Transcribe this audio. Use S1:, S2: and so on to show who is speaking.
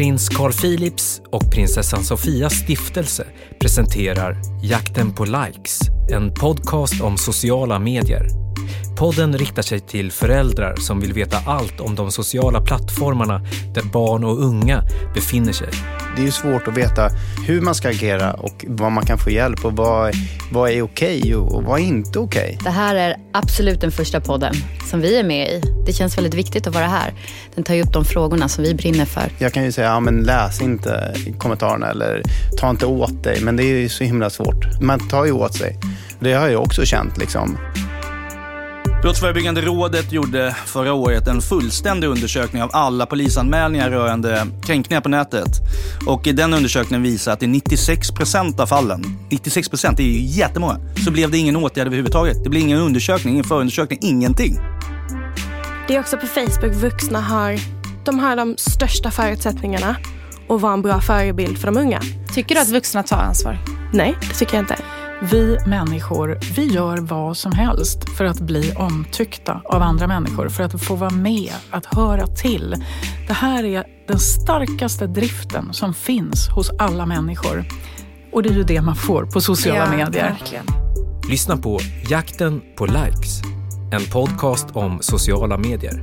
S1: Prins Carl Philips och prinsessan Sofias stiftelse presenterar Jakten på likes, en podcast om sociala medier. Podden riktar sig till föräldrar som vill veta allt om de sociala plattformarna där barn och unga befinner sig.
S2: Det är ju svårt att veta hur man ska agera och vad man kan få hjälp och vad, vad är okej och, och vad är inte okej.
S3: Det här är absolut den första podden som vi är med i. Det känns väldigt viktigt att vara här. Den tar ju upp de frågorna som vi brinner för.
S2: Jag kan ju säga, ja men läs inte kommentarerna eller ta inte åt dig, men det är ju så himla svårt. Man tar ju åt sig. Det har jag också känt liksom.
S4: Brottsförebyggande rådet gjorde förra året en fullständig undersökning av alla polisanmälningar rörande kränkningar på nätet. Och den undersökningen visar att i 96 procent av fallen, 96 procent, är ju jättemånga, så blev det ingen åtgärd överhuvudtaget. Det blev ingen undersökning, ingen förundersökning, ingenting.
S5: Det är också på Facebook vuxna har, de har de största förutsättningarna att vara en bra förebild för de unga.
S6: Tycker du att vuxna tar ansvar?
S5: Nej, det tycker jag inte.
S7: Vi människor, vi gör vad som helst för att bli omtyckta av andra människor, för att få vara med, att höra till. Det här är den starkaste driften som finns hos alla människor. Och det är ju det man får på sociala
S6: Ja,
S7: medier.
S6: verkligen.
S1: Lyssna på Jakten på likes, en podcast om sociala medier.